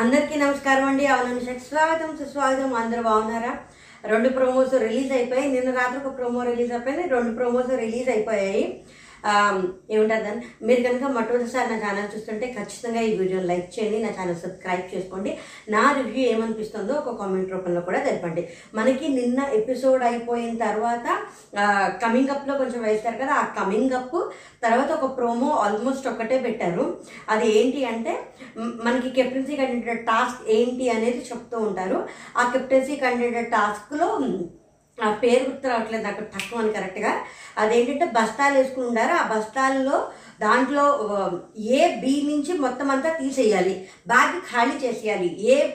అందరికీ నమస్కారం అండి. అవును స్వాగతం సుస్వాగతం. అందరూ బాగున్నారా? రెండు ప్రోమోస్ రిలీజ్ అయిపోయాయి. నిన్న రాత్రి ఒక ప్రోమో రిలీజ్ అయిపోయింది. రెండు ప్రోమోస్ రిలీజ్ అయిపోయాయి. ఏముంటుంది అని మీరు కనుక మొట్టమొదటిసారి నా ఛానల్ చూస్తుంటే ఖచ్చితంగా ఈ వీడియోని లైక్ చేయండి నా ఛానల్ సబ్స్క్రైబ్ చేసుకోండి. నా రివ్యూ ఏమనిపిస్తుందో ఒక కామెంట్ రూపంలో కూడా తెలపండి. మనకి నిన్న ఎపిసోడ్ అయిపోయిన తర్వాత కమింగ్ అప్లో కొంచెం వేస్తారు కదా ఆ కమింగ్ అప్ తర్వాత ఒక ప్రోమో ఆల్మోస్ట్ ఒక్కటే పెట్టారు. అది ఏంటి అంటే మనకి కెప్టెన్సీ కండిడేట్ టాస్క్ ఏంటి అనేది చెప్తూ ఉంటారు. ఆ కెప్టెన్సీ కండిడేట్ టాస్క్లో ఆ పేరు గుర్తు రావట్లేదు నాకు తక్కువ అని కరెక్ట్గా అదేంటంటే బస్తాలు వేసుకుని ఉండారు. ఆ బస్తాల్లో దాంట్లో ఏ బి నుంచి మొత్తం అంతా తీసేయాలి. బ్యాగ్ ఖాళీ చేసేయాలి. ఏ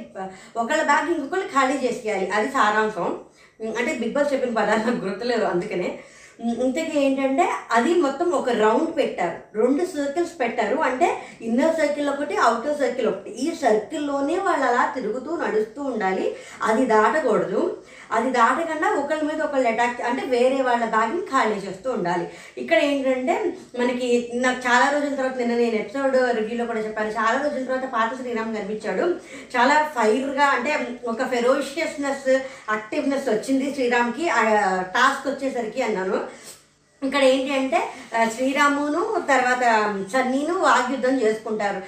ఒకళ్ళ బ్యాగ్ ఇంకొకళ్ళు ఖాళీ చేసేయాలి. అది సారాంశం. అంటే బిగ్ బాస్ చెప్పిన పదాలు నాకు గుర్తులేదు అందుకనే. ఇంతకీ ఏంటంటే అది మొత్తం ఒక రౌండ్ పెట్టారు. రెండు సర్కిల్స్ పెట్టారు. అంటే ఇన్నర్ సర్కిల్ ఒకటి అవుటర్ సర్కిల్ ఒకటి. ఈ సర్కిల్లోనే వాళ్ళు అలా తిరుగుతూ నడుస్తూ ఉండాలి. అది దాటకూడదు. అది దాటకుండా ఒకళ్ళ మీద ఒకళ్ళు అటాక్ అంటే వేరే వాళ్ళ బ్యాగ్ని ఖాళీ చేస్తూ ఉండాలి. ఇక్కడ ఏంటంటే మనకి నాకు చాలా రోజుల తర్వాత నిన్న నేను ఎపిసోడ్ రివ్యూలో కూడా చెప్పాను. చాలా రోజుల తర్వాత పాత శ్రీరామ్ కనిపించాడు. చాలా ఫైర్గా అంటే ఒక ఫెరోషియస్నెస్ యాక్టివ్నెస్ వచ్చింది శ్రీరామ్కి. ఆ టాస్క్ వచ్చేసరికి అన్నాను. ఇక్కడ ఏంటి అంటే శ్రీరామును తర్వాత సన్నీను వాగ్యుద్ధం చేసుకుంటారు.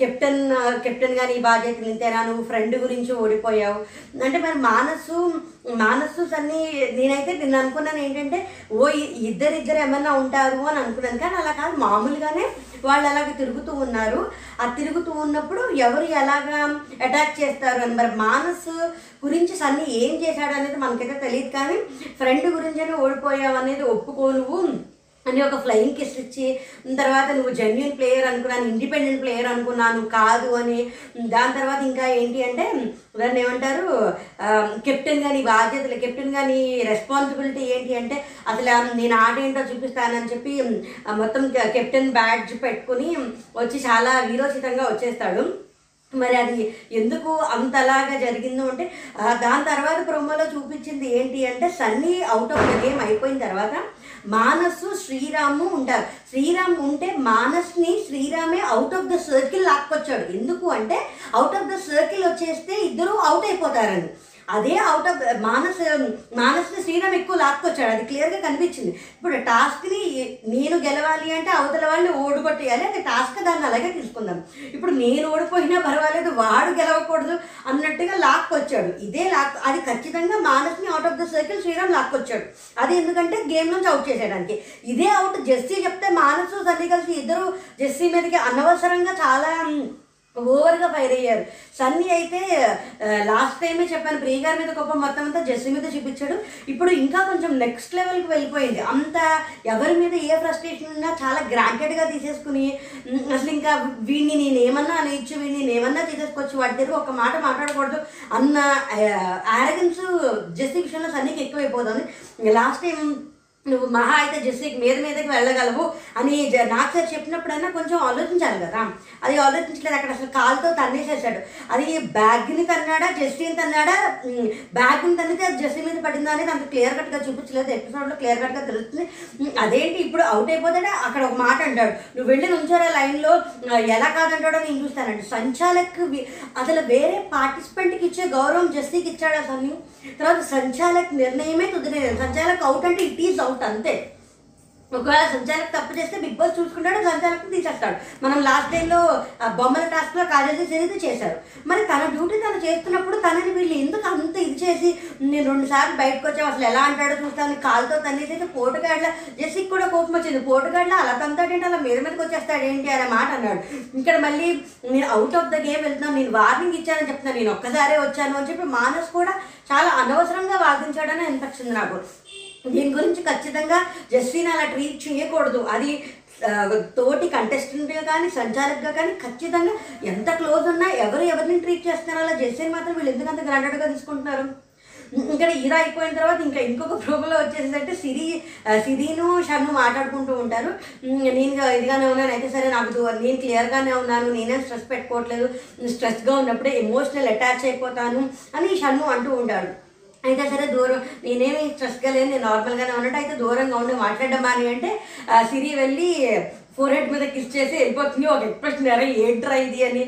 కెప్టెన్ కెప్టెన్ గారి ఈ నింతేనా? నువ్వు ఫ్రెండ్ గురించి ఓడిపోయావు. అంటే మరి మానసు మానసు సన్నీ నేనైతే నేను అనుకున్నాను ఏంటంటే ఓ ఇద్దరిద్దరు ఏమన్నా ఉంటారు అని అనుకున్నాను. కానీ అలా కాదు. మామూలుగానే వాళ్ళు అలాగ తిరుగుతూ ఉన్నారు. ఆ తిరుగుతూ ఉన్నప్పుడు ఎవరు ఎలాగా అటాక్ చేస్తారు అని మరి మానస్ గురించి సన్నీ ఏం చేశాడు అనేది మనకైతే తెలియదు కానీ ఫ్రెండ్ గురించి ఓడిపోయావు అనేది ఒప్పుకో నువ్వు. అని ఒక ఫ్లయింగ్ కిస్ ఇచ్చి తర్వాత నువ్వు జెన్యున్ ప్లేయర్ అనుకున్నాను ఇండిపెండెంట్ ప్లేయర్ అనుకున్నాను కాదు అని దాని తర్వాత ఇంకా ఏంటి అంటే దాన్ని ఏమంటారు కెప్టెన్గా నీ బాధ్యతలు కెప్టెన్గా నీ రెస్పాన్సిబిలిటీ ఏంటి అంటే అసలు నేను ఆట ఏంటో చూపిస్తానని చెప్పి మొత్తం కెప్టెన్ బ్యాడ్జ్ పెట్టుకుని వచ్చి చాలా వీరోచితంగా వచ్చేస్తాడు. మరి అది ఎందుకు అంతలాగా జరిగిందో అంటే దాని తర్వాత ప్రొమోలో చూపించింది ఏంటి అంటే Sunny out of the game అయిపోయిన తర్వాత మానసు శ్రీరాము ఉంటారు. శ్రీరామ్ ఉంటే మానస్ని శ్రీరామే అవుట్ ఆఫ్ ద సర్కిల్ లాక్కొచ్చాడు. ఎందుకు అంటే అవుట్ ఆఫ్ ద సర్కిల్ వచ్చేస్తే ఇద్దరు అవుట్ అయిపోతారని. అదే అవుట్ ఆఫ్ మానస్ మానస్ని శ్రీరామ్ ఎక్కువ లాక్కొచ్చాడు. అది క్లియర్గా కనిపించింది. ఇప్పుడు టాస్క్ని నేను గెలవాలి అంటే అవతల వాళ్ళని ఓడిపట్టేయాలి అది టాస్క్ దాన్ని అలాగే తీసుకుందాం. ఇప్పుడు నేను ఓడిపోయినా పర్వాలేదు వాడు గెలవకూడదు అన్నట్టుగా లాక్కొచ్చాడు. ఇదే లాక్ అది ఖచ్చితంగా మానస్ని out of the circle Sriram లాక్కొచ్చాడు. అది ఎందుకంటే గేమ్ నుంచి అవుట్ చేసేయడానికి. ఇదే అవుట్ జెస్సీ చెప్తే మానసు సన్ని కలిసి ఇద్దరు జెస్సీ మీదకి అనవసరంగా చాలా ఓవర్గా ఫైర్ అయ్యారు. సన్నీ అయితే లాస్ట్ టైమే చెప్పాను ప్రియ గారి మీద కోపం మొత్తం అంతా జెస్సీ మీద చూపించాడు. ఇప్పుడు ఇంకా కొంచెం నెక్స్ట్ లెవెల్కి వెళ్ళిపోయింది. అంత ఎవరి మీద ఏ ఫ్రస్ట్రేషన్ ఉన్నా చాలా గ్రాంటెడ్గా తీసేసుకుని అసలు ఇంకా వీడిని నేను ఏమన్నా అనేయచ్చు వీడిని నేను ఏమన్నా తీసేసుకోవచ్చు వాటి దగ్గర ఒక మాట మాట్లాడకూడదు అన్న యారగెన్స్ జెస్సీ విషయంలో సన్నీకి ఎక్కువైపోతుంది. లాస్ట్ టైం నువ్వు మహా అయితే జెస్సీకి మీద మీదకి వెళ్ళగలవు అని జ- నాకు సార్ చెప్పినప్పుడైనా కొంచెం ఆలోచించాలి కదా. అది ఆలోచించలేదు అక్కడ అసలు కాలుతో తన్నేసేసాడు. అది బ్యాగ్ని తన్నాడా జెస్సీని తన్నాడా బ్యాగ్ని తన్నితే అది మీద పడిందా అనేది అంత క్లియర్ కట్గా చూపించలేదు. ఎపిసోడ్లో క్లియర్ కట్గా తెలుస్తుంది. అదేంటి ఇప్పుడు అవుట్ అయిపోతాడా? అక్కడ ఒక మాట అంటాడు. నువ్వు వెళ్ళి నుంచారా లైన్లో. ఎలా కాదంటాడో నేను చూస్తానండి. సంచాలక్ అసలు వేరే పార్టిసిపెంట్కి ఇచ్చే గౌరవం జస్టికి ఇచ్చాడు అసలు తర్వాత సంచాలక్ నిర్ణయమే కుదిరేది సంచాలక్ అవుట్ అంటే ఇట్ ఈజ్ అవుట్ అంతే ఒకవేళ సంచాలక్ తప్పు చేస్తే బిగ్ బాస్ చూసుకుంటాడు సంచాలక్ తీసేస్తాడు. మనం లాస్ట్ టైంలో బొమ్మల టాస్క్లో కాజల్ చేసేది చేశారు. మరి తన డ్యూటీ తను చేస్తున్నప్పుడు తనని వీళ్ళు ఎందుకు అంత ఇది చేసి నేను రెండు సార్లు బయటకు వచ్చావు అసలు ఎలా అంటాడో చూస్తాను కాలుతో తన్నేసి అయితే పోటుగాడ్ల జెస్సికి కూడా కోపం వచ్చింది. పోటుగాడ్ల అలా తంతాడేంటి? అలా మీద మీదకి వచ్చేస్తాడు ఏంటి అనే మాట అన్నాడు. ఇక్కడ మళ్ళీ నేను అవుట్ ఆఫ్ ద గేమ్ వెళ్తున్నాను నేను వార్నింగ్ ఇచ్చానని చెప్తున్నాను నేను ఒక్కసారే వచ్చాను అని చెప్పి మానస్ కూడా చాలా అనవసరంగా వాదించాడని అనిపించింది నాకు. దీని గురించి ఖచ్చితంగా జస్విన్ అలా ట్రీట్ చేయకూడదు. అది తోటి కంటెస్టెంట్గా కానీ సంచాలకుగా కానీ ఖచ్చితంగా ఎంత క్లోజ్ ఉన్నా ఎవరు ఎవరిని ట్రీట్ చేస్తున్నారో అలా జస్టిన్ మాత్రం వీళ్ళు ఎందుకంత గ్రాండెడ్గా తీసుకుంటున్నారు? ఇక్కడ ఈరా అయిపోయిన తర్వాత ఇంకా ఇంకొక ప్రోగ్రాంలో వచ్చేసిందంటే సిరి సిరీను సిరిను షన్ను మాట్లాడుకుంటూ ఉంటారు. నేను ఇదిగానే ఉన్నాను అయితే సరే నాకు నేను క్లియర్గానే ఉన్నాను నేనేం స్ట్రెస్ పెట్టుకోవట్లేదు. స్ట్రెస్గా ఉన్నప్పుడే ఎమోషనల్ అటాచ్ అయిపోతాను అని షన్ను అంటూ ఉంటాడు. అయితే సరే దూరం నేనేమి స్ట్రెస్గా లేను నేను నార్మల్గానే ఉన్నట్టు అయితే దూరంగా ఉండి మాట్లాడడం అని అంటే సిరి వెళ్ళి ఫోర్ హెడ్ మీద కిస్ చేసి వెళ్ళిపోతుంది. ఒక ఎక్స్ప్రెషన్ ఎరా ఏంట్రా ఇది అని.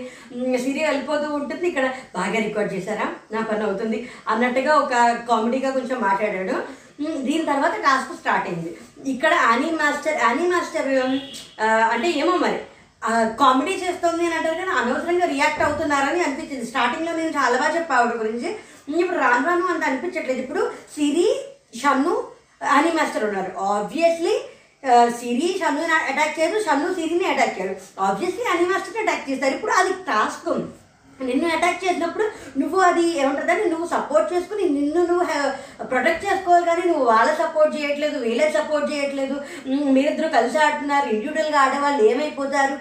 సిరి వెళ్ళిపోతూ ఉంటుంది. ఇక్కడ బాగా రికార్డ్ చేశారా? నా పని అవుతుంది. అన్నట్టుగా ఒక కామెడీగా కొంచెం మాట్లాడాడు. దీని తర్వాత టాస్క్ స్టార్ట్ అయింది. ఇక్కడ యానీ మాస్టర్ యానీ మాస్టర్ అంటే ఏమో మరి కామెడీ చేస్తుంది అని అంటారు కానీ అనవసరంగా రియాక్ట్ అవుతున్నారని అనిపించింది. స్టార్టింగ్లో నేను చాలా బాగా చెప్పా ఆవిడ గురించి. ఇప్పుడు రాను రాను అంత అనిపించట్లేదు. ఇప్పుడు సిరి షన్ను అని మాస్టర్ ఉన్నారు. ఆబ్వియస్లీ సిరి షన్నుని అటాక్ చేయరు షన్ను సిరిని అటాక్ చేయరు. ఆబ్వియస్లీ అని మాస్టర్ని అటాక్ చేస్తారు. ఇప్పుడు అది టాస్క్ నిన్ను అటాక్ చేసినప్పుడు నువ్వు అది ఏముంటుందని నువ్వు సపోర్ట్ చేసుకుని నిన్ను నువ్వు ప్రొటెక్ట్ చేసుకోవాలి కానీ నువ్వు వాళ్ళ సపోర్ట్ చేయట్లేదు వీళ్ళే సపోర్ట్ చేయట్లేదు. మీరిద్దరు కలిసి ఆడుతున్నారు ఇండివిజువల్గా ఆడేవాళ్ళు ఏమైపోతారు?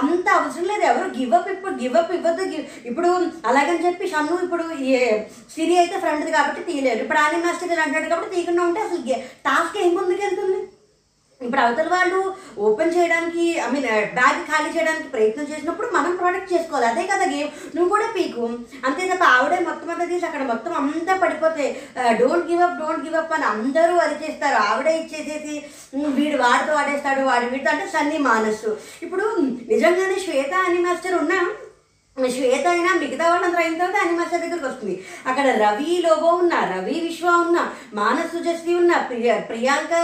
అంత అవసరం లేదు. ఎవరు గివప్ ఇప్పుడు గివప్ ఇవ్వద్దు. ఇప్పుడు అలాగని చెప్పి షన్ను ఇప్పుడు సిరి అయితే ఫ్రెండ్ కాబట్టి తీయలేరు ఇప్పుడు ఆని మాస్టర్ అంటాడు కాబట్టి తీయకుండా ఉంటే అసలు టాస్క్ ఏం ముందుకెళ్తుంది? ఇప్పుడు అవతల వాళ్ళు ఓపెన్ చేయడానికి ఐ మీన్ బ్యాగ్ ఖాళీ చేయడానికి ప్రయత్నం చేసినప్పుడు మనం ప్రొడక్ట్ చేసుకోవాలి. అదే కదా గేమ్ నువ్వు కూడా పీకు. అంతే తప్ప ఆవిడే మొత్తం అంతా తీసి అక్కడ మొత్తం అంతా పడిపోతే don't give up don't give up అని అందరూ అది చేస్తారు. ఆవిడే ఇచ్చేసేసి వీడు వాడితో ఆడేస్తాడు వాడు వీడితో. అంటే సన్నీ మానస్సు ఇప్పుడు నిజంగానే శ్వేత అని మాస్టర్ ఉన్నా శ్వేత అయినా మిగతా వాళ్ళందరూ అయిన తర్వాత అనిమాస్టర్ దగ్గరికి వస్తుంది. అక్కడ రవి లోబో ఉన్న రవి విశ్వ ఉన్న మానసు జస్వి ఉన్న ప్రియ ప్రియాంక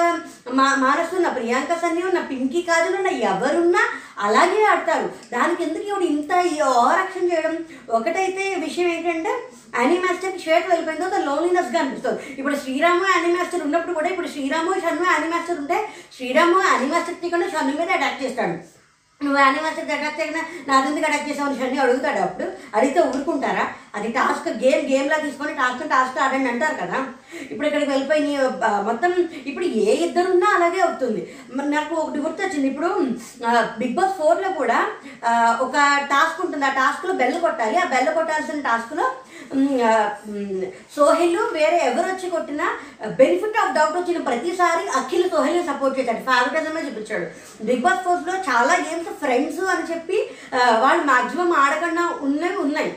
మా మానసు ఉన్న ప్రియాంక సన్ని ఉన్న పింకీ కాజల్ ఉన్న ఎవరున్నా అలాగే ఆడతారు. దానికి ఎందుకు ఇవి ఇంత ఓవరాక్షన్ చేయడం? ఒకటైతే విషయం ఏంటంటే యానిమాస్టర్కి శ్వేత వెళ్ళిపోయిన తర్వాత లోన్లీనెస్గా అనిపిస్తుంది. ఇప్పుడు శ్రీరాము యానిమాస్టర్ ఉన్నప్పుడు కూడా ఇప్పుడు శ్రీరాము షన్ను యానిమాస్టర్ ఉంటే శ్రీరాము యానిమాస్టర్ తీయకుండా షన్ను మీద అటాక్ చేస్తాడు. నువ్వు యానివర్సరీ దగ్గర చేయకుండా నాదెందుకు అటాక్ చేసావు అని అడుగుతాడు అప్పుడు. అడిగితే ఊరుకుంటారా? అది టాస్క్ గేమ్ గేమ్లా తీసుకొని టాస్క్ టాస్క్ ఆడండి అంటారు కదా. ఇప్పుడు ఇక్కడికి వెళ్ళిపోయి మొత్తం ఇప్పుడు ఏ ఇద్దరు ఉన్నా అలాగే అవుతుంది. మరి నాకు ఒకటి గుర్తొచ్చింది. ఇప్పుడు బిగ్ బాస్ ఫోర్లో కూడా ఒక టాస్క్ ఉంటుంది. ఆ టాస్క్లో బెల్ కొట్టాలి. ఆ బెల్ కొట్టాల్సిన టాస్క్లో సోహెల్ వేరే ఎవరు వచ్చి కొట్టినా బెనిఫిట్ ఆఫ్ డౌట్ వచ్చిన ప్రతిసారి అఖిల్ సోహెల్ సపోర్ట్ చేశాడు. ఫేవరెటిజమే చూపించాడు. బిగ్ బాస్ ఫోర్లో చాలా గేమ్స్ ఫ్రెండ్స్ అని చెప్పి వాళ్ళు మాక్సిమం ఆడకుండా ఉన్నవి ఉన్నాయి.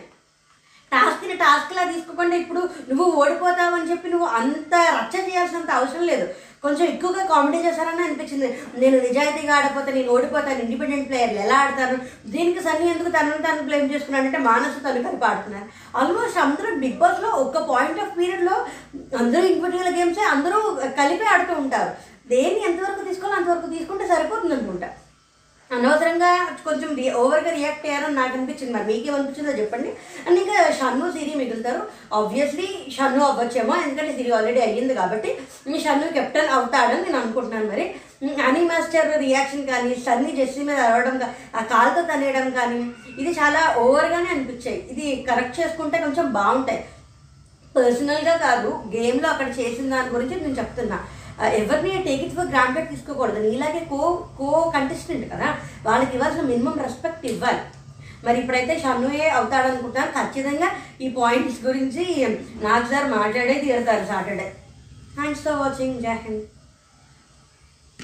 టాస్క్ని టాస్క్లా తీసుకోకుండా ఇప్పుడు నువ్వు ఓడిపోతావు అని చెప్పి నువ్వు అంత రచ్చ చేయాల్సినంత అవసరం లేదు. కొంచెం ఎక్కువగా కామెడీ చేశారని అనిపించింది. నేను నిజాయితీగా ఆడపోతే నేను ఓడిపోతాను ఇండిపెండెంట్ ప్లేయర్లు ఎలా ఆడతాను దీనికి సన్ని ఎందుకు తనను తను బ్లేమ్ చేసుకున్నానంటే మానసు తను కలిపి ఆడుతున్నారు ఆల్మోస్ట్ అందరూ బిగ్ బాస్లో ఒక పాయింట్ ఆఫ్ పీరియడ్లో అందరూ ఇండివిజువల్ గేమ్సే అందరూ కలిపి ఆడుతూ ఉంటారు. దేన్ని ఎంతవరకు తీసుకోవాలో అంతవరకు తీసుకుంటే సరిపోతుంది అనుకుంటా అనవసరంగా కొంచెం రి- ఓవర్గా రియాక్ట్ అయ్యారని నాకు అనిపించింది. మరి మీకేమనిపించిందో చెప్పండి. అండ్ ఇంకా షన్ను సిరి మిగులుతారు. ఆబ్వియస్లీ షన్ను అవ్వచ్చేమో ఎందుకంటే సిరి ఆల్రెడీ అయ్యింది కాబట్టి ఈ షన్ను కెప్టెన్ అవుతాడని నేను అనుకుంటున్నాను మరి. అని మాస్టర్ రియాక్షన్ కానీ సన్ని జెస్సీ మీద అరవడం ఆ కాలుతో తనేయడం కానీ ఇది చాలా ఓవర్గానే అనిపించాయి. ఇది కరెక్ట్ చేసుకుంటే కొంచెం బాగుంటాయి. పర్సనల్గా కాదు గేమ్లో అక్కడ చేసిన దాని గురించి నేను చెప్తున్నా. ఎవరిని టేక్ ఇట్ ఫర్ గ్రాంటెడ్ తీసుకోకూడదు. నీలాగే కో కో కంటెస్టెంట్ కదా వాళ్ళకి ఇవ్వాల్సిన మినిమం రెస్పెక్ట్ ఇవ్వాలి. మరి ఇప్పుడైతే షన్నుయే అవుతాడనుకుంటున్నాను ఖచ్చితంగా ఈ పాయింట్స్ గురించి నాకు సార్ మాట్లాడే తీరుతారు సాటర్డే. థ్యాంక్స్ ఫర్ వాచింగ్ జై హింద్